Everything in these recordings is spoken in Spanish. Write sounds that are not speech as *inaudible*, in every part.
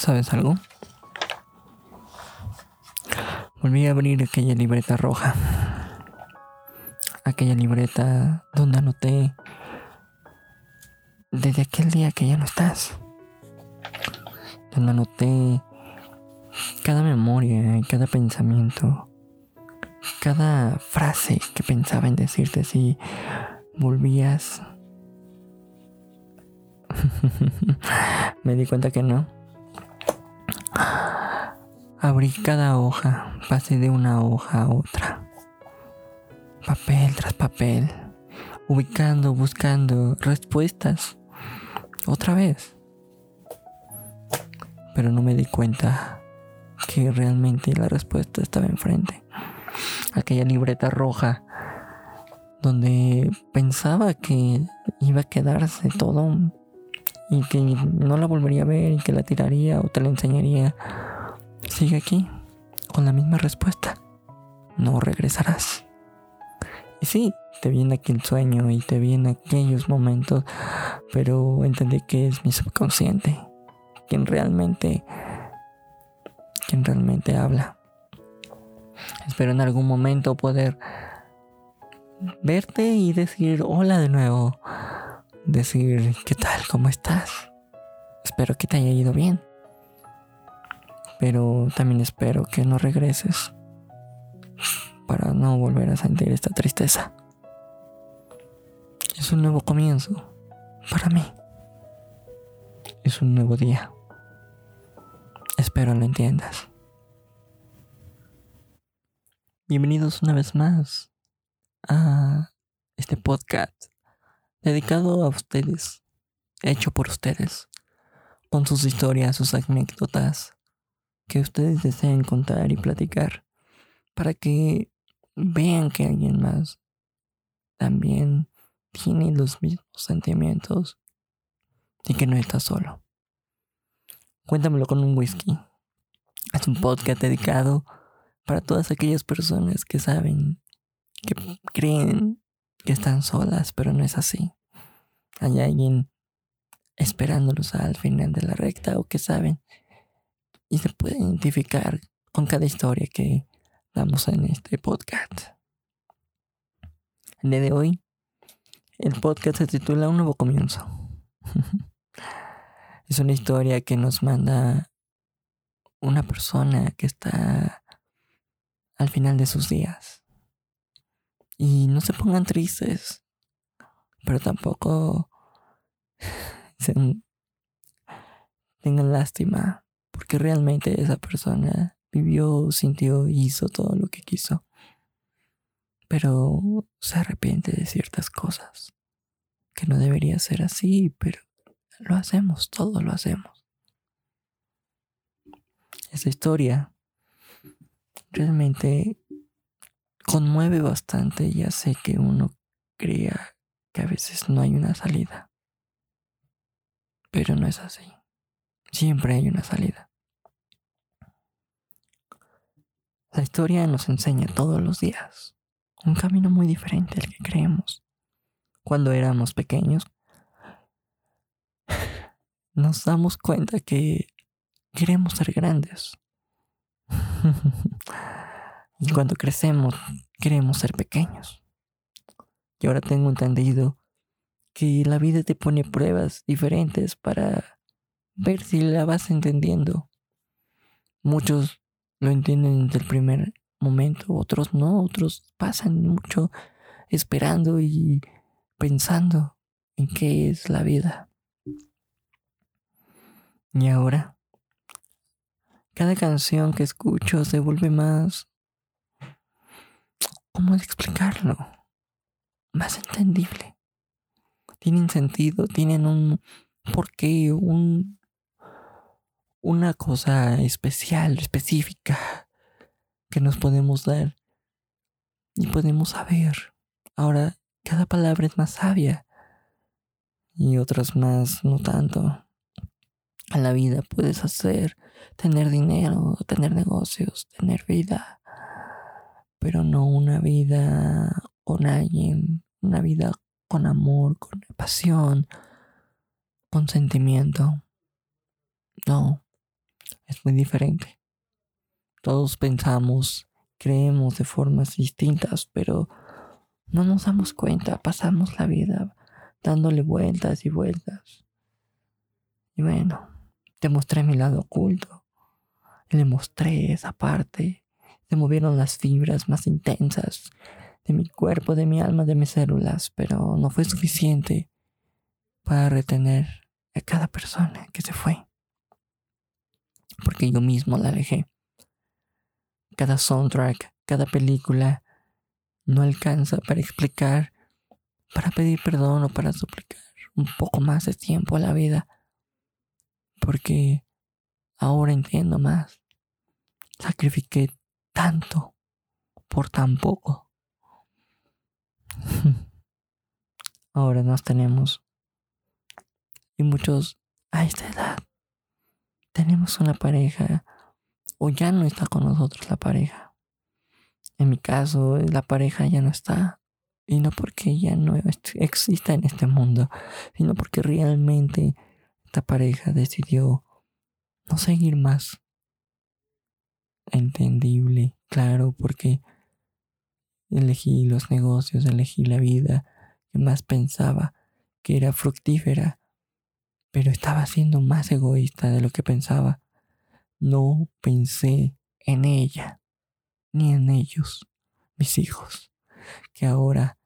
¿Sabes algo? Volví a abrir aquella libreta roja. Aquella libreta donde anoté desde aquel día que ya no estás. Donde anoté cada memoria, cada pensamiento, cada frase que pensaba en decirte si volvías. *laughs* Me di cuenta que no. Abrí cada hoja, pasé de una hoja a otra. Papel tras papel, ubicando, buscando respuestas. Otra vez. Pero no me di cuenta que realmente la respuesta estaba enfrente. Aquella libreta roja donde pensaba que iba a quedarse todo y que no la volvería a ver y que la tiraría o te la enseñaría Sigue aquí, con la misma respuesta. No regresarás. Y sí, te viene aquel sueño y te vienen aquellos momentos, pero entendí que es mi subconsciente quien realmente, quien realmente habla. Espero en algún momento poder verte y decir hola de nuevo. Decir, ¿qué tal? ¿Cómo estás? Espero que te haya ido bien pero también espero que no regreses para no volver a sentir esta tristeza. Es un nuevo comienzo para mí. Es un nuevo día. Espero lo entiendas. Bienvenidos una vez más a este podcast dedicado a ustedes, hecho por ustedes, con sus historias, sus anécdotas, que ustedes deseen contar y platicar para que vean que alguien más también tiene los mismos sentimientos y que no está solo. Cuéntamelo con un whisky. Es un podcast dedicado para todas aquellas personas que saben, que creen que están solas, pero no es así. Hay alguien esperándolos al final de la recta o que saben y se puede identificar con cada historia que damos en este podcast. El día de hoy, el podcast se titula Un nuevo comienzo. *laughs* es una historia que nos manda una persona que está al final de sus días. Y no se pongan tristes, pero tampoco *laughs* tengan lástima porque realmente esa persona vivió, sintió, hizo todo lo que quiso. Pero se arrepiente de ciertas cosas. Que no debería ser así, pero lo hacemos, todo lo hacemos. Esa historia realmente conmueve bastante. Ya sé que uno crea que a veces no hay una salida. Pero no es así. Siempre hay una salida. La historia nos enseña todos los días un camino muy diferente al que creemos. Cuando éramos pequeños, *laughs* nos damos cuenta que queremos ser grandes. *laughs* y cuando crecemos, queremos ser pequeños. Y ahora tengo entendido que la vida te pone pruebas diferentes para ver si la vas entendiendo. Muchos lo entienden desde el primer momento, otros no, otros pasan mucho esperando y pensando en qué es la vida. Y ahora, cada canción que escucho se vuelve más... ¿Cómo explicarlo? Más entendible. Tienen sentido, tienen un porqué, un una cosa especial, específica, que nos podemos dar y podemos saber. Ahora, cada palabra es más sabia y otras más no tanto. En la vida puedes hacer, tener dinero, tener negocios, tener vida, pero no una vida con alguien, una vida con amor, con pasión, con sentimiento. No, es muy diferente. Todos pensamos, creemos de formas distintas, pero no nos damos cuenta, pasamos la vida dándole vueltas y vueltas. Y bueno, te mostré mi lado oculto, le mostré esa parte, se movieron las fibras más intensas de mi cuerpo, de mi alma, de mis células, pero no fue suficiente para retener a cada persona que se fue. Porque yo mismo la alejé. Cada soundtrack, cada película no alcanza para explicar, para pedir perdón o para suplicar un poco más de tiempo a la vida. Porque ahora entiendo más. Sacrifiqué tanto por tan poco. *laughs* Ahora nos tenemos. Y muchos a esta edad tenemos una pareja o ya no está con nosotros la pareja. En mi caso, la pareja ya no está. Y no porque ya no exista en este mundo, sino porque realmente esta pareja decidió no seguir más. Entendible, claro, porque elegí los negocios, elegí la vida que más pensaba que era fructífera, pero estaba siendo más egoísta de lo que pensaba. No pensé en ella, ni en ellos, mis hijos, que ahora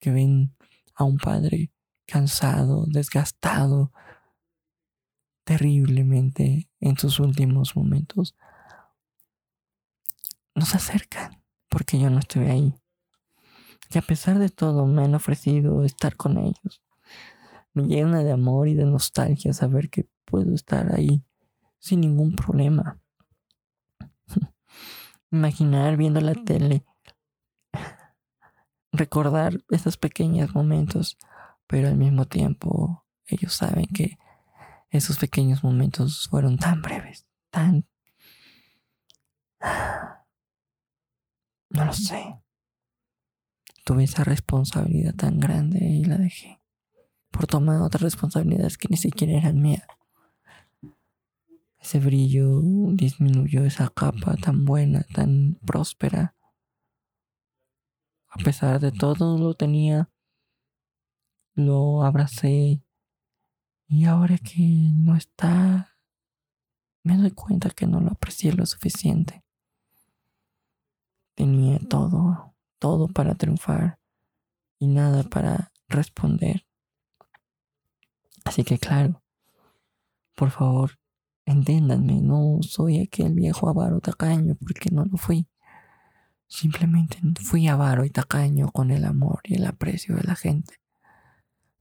que ven a un padre cansado, desgastado, terriblemente en sus últimos momentos, nos acercan porque yo no estoy ahí. Y a pesar de todo me han ofrecido estar con ellos. Me llena de amor y de nostalgia saber que puedo estar ahí sin ningún problema. *laughs* Imaginar viendo la tele, *laughs* recordar esos pequeños momentos, pero al mismo tiempo ellos saben que esos pequeños momentos fueron tan breves, tan *sighs* no lo sé. Tuve esa responsabilidad tan grande y la dejé. Por tomar otras responsabilidades que ni siquiera eran mías. Ese brillo disminuyó esa capa tan buena, tan próspera. A pesar de todo lo tenía, lo abracé y ahora que no está, me doy cuenta que no lo aprecié lo suficiente. Tenía todo, todo para triunfar y nada para responder. Así que claro, por favor, entiéndanme, no soy aquel viejo avaro tacaño porque no lo fui. Simplemente fui avaro y tacaño con el amor y el aprecio de la gente.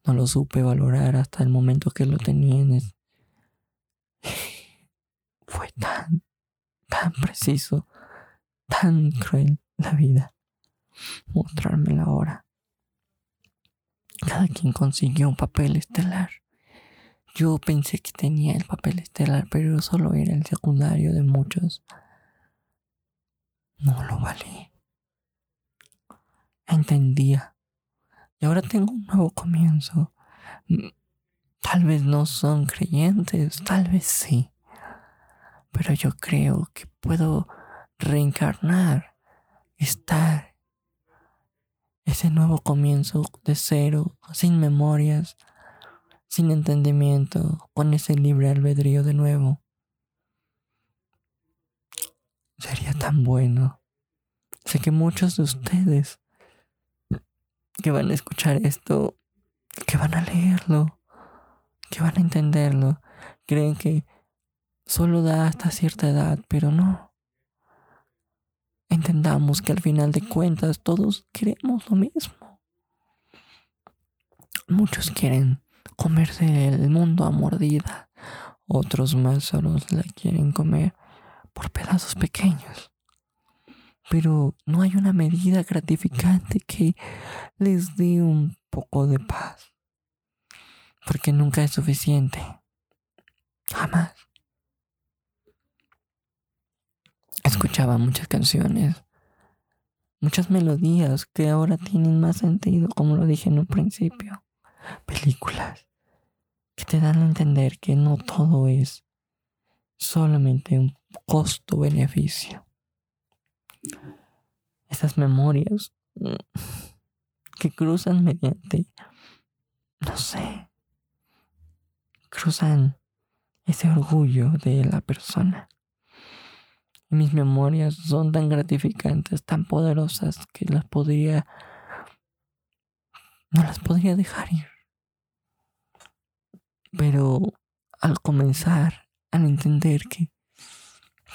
No lo supe valorar hasta el momento que lo tenía en *laughs* Fue tan, tan preciso tan cruel la vida. Mostrarme la hora. Cada quien consiguió un papel estelar. Yo pensé que tenía el papel estelar, pero solo era el secundario de muchos. No lo valí. Entendía. Y ahora tengo un nuevo comienzo. Mm, tal vez no son creyentes, tal vez sí. Pero yo creo que puedo reencarnar, estar ese nuevo comienzo de cero, sin memorias, sin entendimiento, con ese libre albedrío de nuevo. Sería tan bueno. Sé que muchos de ustedes que van a escuchar esto, que van a leerlo, que van a entenderlo, creen que solo da hasta cierta edad, pero no entendamos que al final de cuentas todos queremos lo mismo. Muchos quieren comerse el mundo a mordida, otros más solo la quieren comer por pedazos pequeños. Pero no hay una medida gratificante que les dé un poco de paz. Porque nunca es suficiente. Jamás. escuchaba muchas canciones, muchas melodías que ahora tienen más sentido, como lo dije en un principio. Películas que te dan a entender que no todo es solamente un costo-beneficio. Esas memorias mm, que cruzan mediante, no sé, cruzan ese orgullo de la persona. Mis memorias son tan gratificantes, tan poderosas que las podría, no las podría dejar ir. Pero al comenzar, al entender que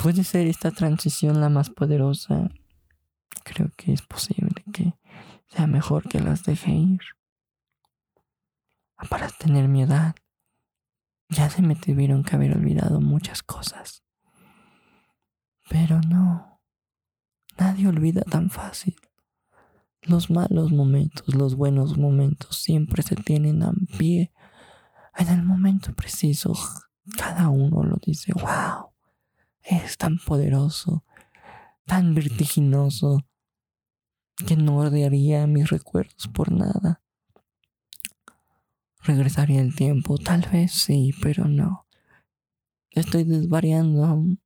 puede ser esta transición la más poderosa, creo que es posible que sea mejor que las deje ir. Para tener mi edad, ya se me tuvieron que haber olvidado muchas cosas. Pero no, nadie olvida tan fácil. Los malos momentos, los buenos momentos siempre se tienen a pie. En el momento preciso, cada uno lo dice, wow, es tan poderoso, tan vertiginoso, que no odiaría mis recuerdos por nada. ¿Regresaría el tiempo? Tal vez sí, pero no. Estoy desvariando.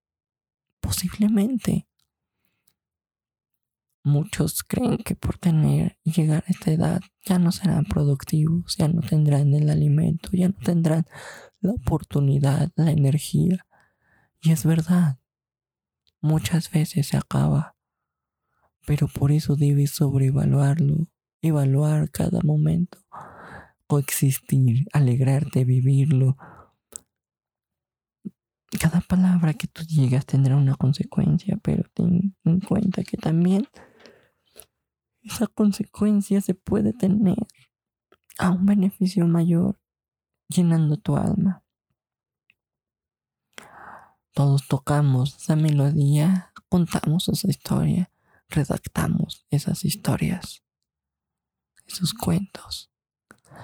Posiblemente. Muchos creen que por tener llegar a esta edad ya no serán productivos, ya no tendrán el alimento, ya no tendrán la oportunidad, la energía. Y es verdad, muchas veces se acaba, pero por eso debes sobrevaluarlo, evaluar cada momento, coexistir, alegrarte, vivirlo. Cada palabra que tú digas tendrá una consecuencia, pero ten en cuenta que también esa consecuencia se puede tener a un beneficio mayor llenando tu alma. Todos tocamos esa melodía, contamos esa historia, redactamos esas historias, esos cuentos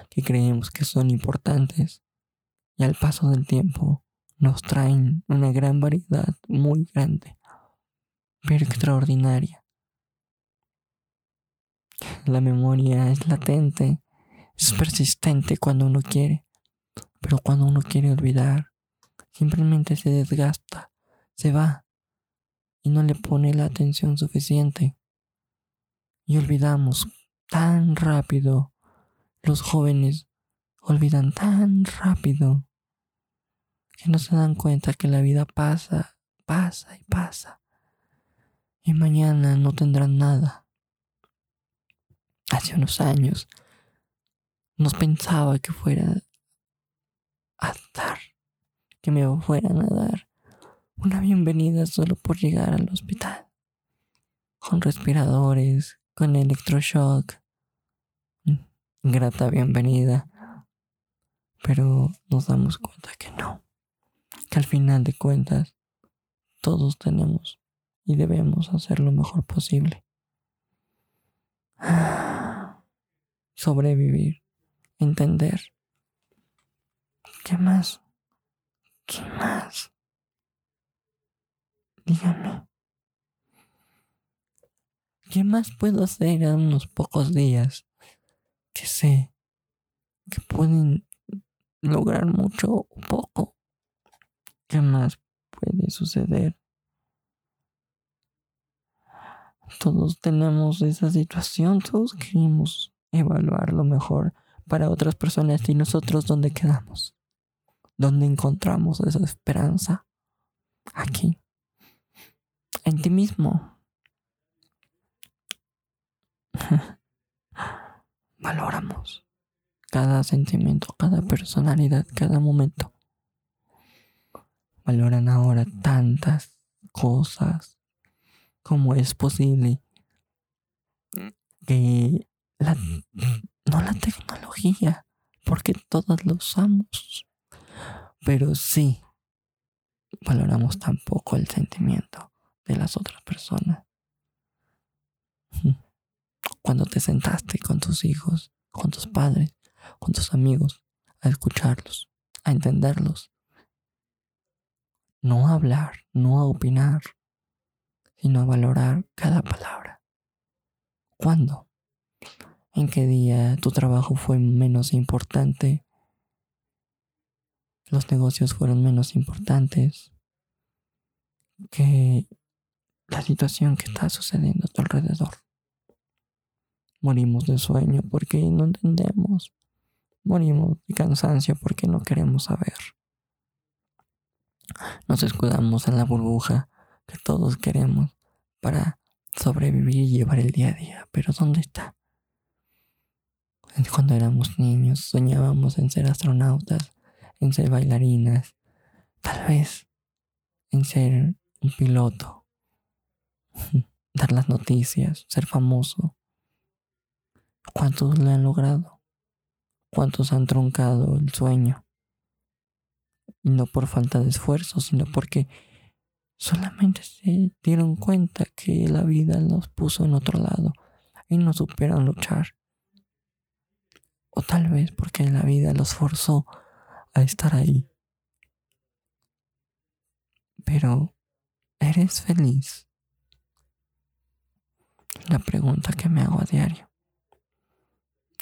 que creemos que son importantes y al paso del tiempo nos traen una gran variedad muy grande, pero extraordinaria. La memoria es latente, es persistente cuando uno quiere, pero cuando uno quiere olvidar, simplemente se desgasta, se va y no le pone la atención suficiente. Y olvidamos tan rápido. Los jóvenes olvidan tan rápido que no se dan cuenta que la vida pasa, pasa y pasa. Y mañana no tendrán nada. Hace unos años nos pensaba que fuera a dar, que me fueran a dar una bienvenida solo por llegar al hospital. Con respiradores, con electroshock. Grata bienvenida. Pero nos damos cuenta que no. Que al final de cuentas todos tenemos y debemos hacer lo mejor posible. Sobrevivir, entender ¿Qué más? ¿Qué más? Dígame. ¿Qué más puedo hacer en unos pocos días que sé que pueden lograr mucho o poco? ¿Qué más puede suceder? Todos tenemos esa situación, todos queremos evaluar lo mejor para otras personas y nosotros dónde quedamos. ¿Dónde encontramos esa esperanza? Aquí. En ti mismo. *laughs* Valoramos cada sentimiento, cada personalidad, cada momento. Valoran ahora tantas cosas como es posible que la, no la tecnología, porque todas lo usamos pero sí valoramos tampoco el sentimiento de las otras personas. *laughs* Cuando te sentaste con tus hijos, con tus padres, con tus amigos, a escucharlos, a entenderlos. No a hablar, no a opinar, sino a valorar cada palabra. ¿Cuándo? ¿En qué día tu trabajo fue menos importante los negocios fueron menos importantes, que la situación que está sucediendo a tu alrededor. Morimos de sueño porque no entendemos. Morimos de cansancio porque no queremos saber. Nos escudamos en la burbuja que todos queremos para sobrevivir y llevar el día a día. Pero ¿dónde está? Cuando éramos niños soñábamos en ser astronautas, en ser bailarinas, tal vez en ser un piloto, *laughs* dar las noticias, ser famoso. ¿Cuántos lo han logrado? ¿Cuántos han truncado el sueño? Y no por falta de esfuerzo, sino porque solamente se dieron cuenta que la vida los puso en otro lado y no supieron luchar. O tal vez porque la vida los forzó a estar ahí. Pero, ¿eres feliz? La pregunta que me hago a diario.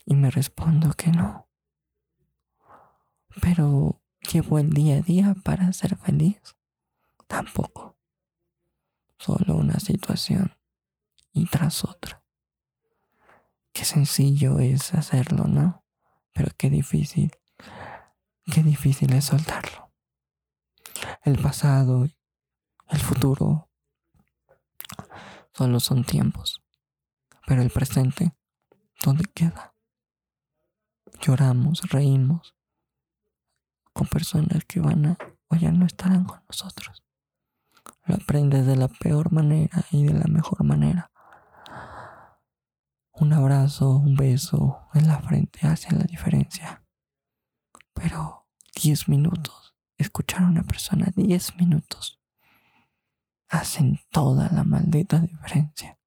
Y me respondo que no. Pero, ¿llevo el día a día para ser feliz? Tampoco. Solo una situación y tras otra. Qué sencillo es hacerlo, ¿no? Pero qué difícil. Qué difícil es soltarlo. El pasado, el futuro, solo son tiempos. Pero el presente, ¿dónde queda? Lloramos, reímos con personas que van a o ya no estarán con nosotros. Lo aprendes de la peor manera y de la mejor manera. Un abrazo, un beso en la frente hace la diferencia. Pero 10 minutos, escuchar a una persona 10 minutos, hacen toda la maldita diferencia.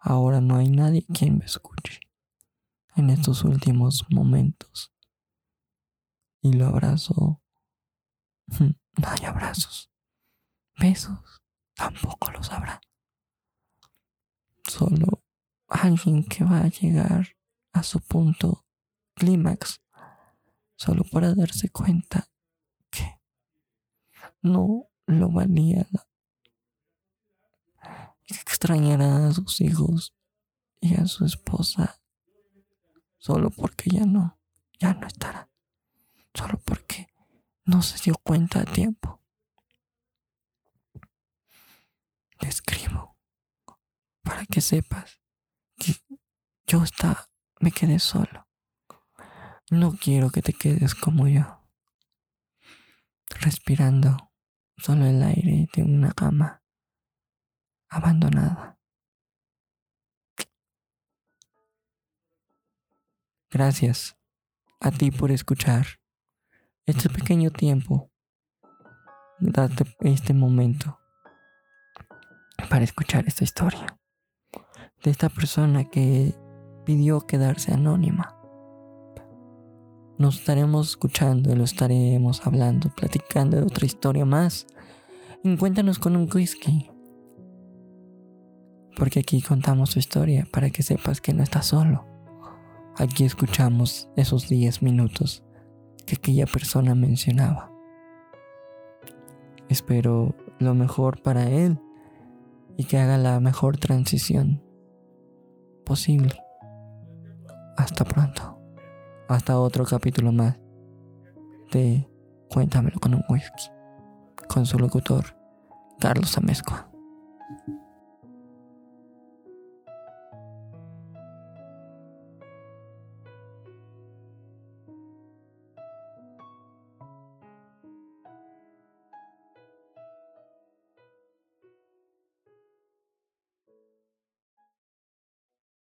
Ahora no hay nadie quien me escuche en estos últimos momentos. Y lo abrazo. *laughs* No hay abrazos. Besos tampoco los habrá. Solo alguien que va a llegar a su punto clímax solo para darse cuenta que no lo valía extrañará a sus hijos y a su esposa solo porque ya no, ya no estará, solo porque no se dio cuenta a tiempo. Te escribo para que sepas que yo está, me quedé solo. No quiero que te quedes como yo, respirando solo el aire de una cama abandonada. Gracias a ti por escuchar este pequeño tiempo, date este momento para escuchar esta historia de esta persona que pidió quedarse anónima. Nos estaremos escuchando y lo estaremos hablando, platicando de otra historia más. Encuéntanos con un whisky. Porque aquí contamos su historia para que sepas que no estás solo. Aquí escuchamos esos 10 minutos que aquella persona mencionaba. Espero lo mejor para él y que haga la mejor transición posible. Hasta pronto. Hasta otro capítulo más de Cuéntamelo con un whisky. Con su locutor, Carlos Amezcua.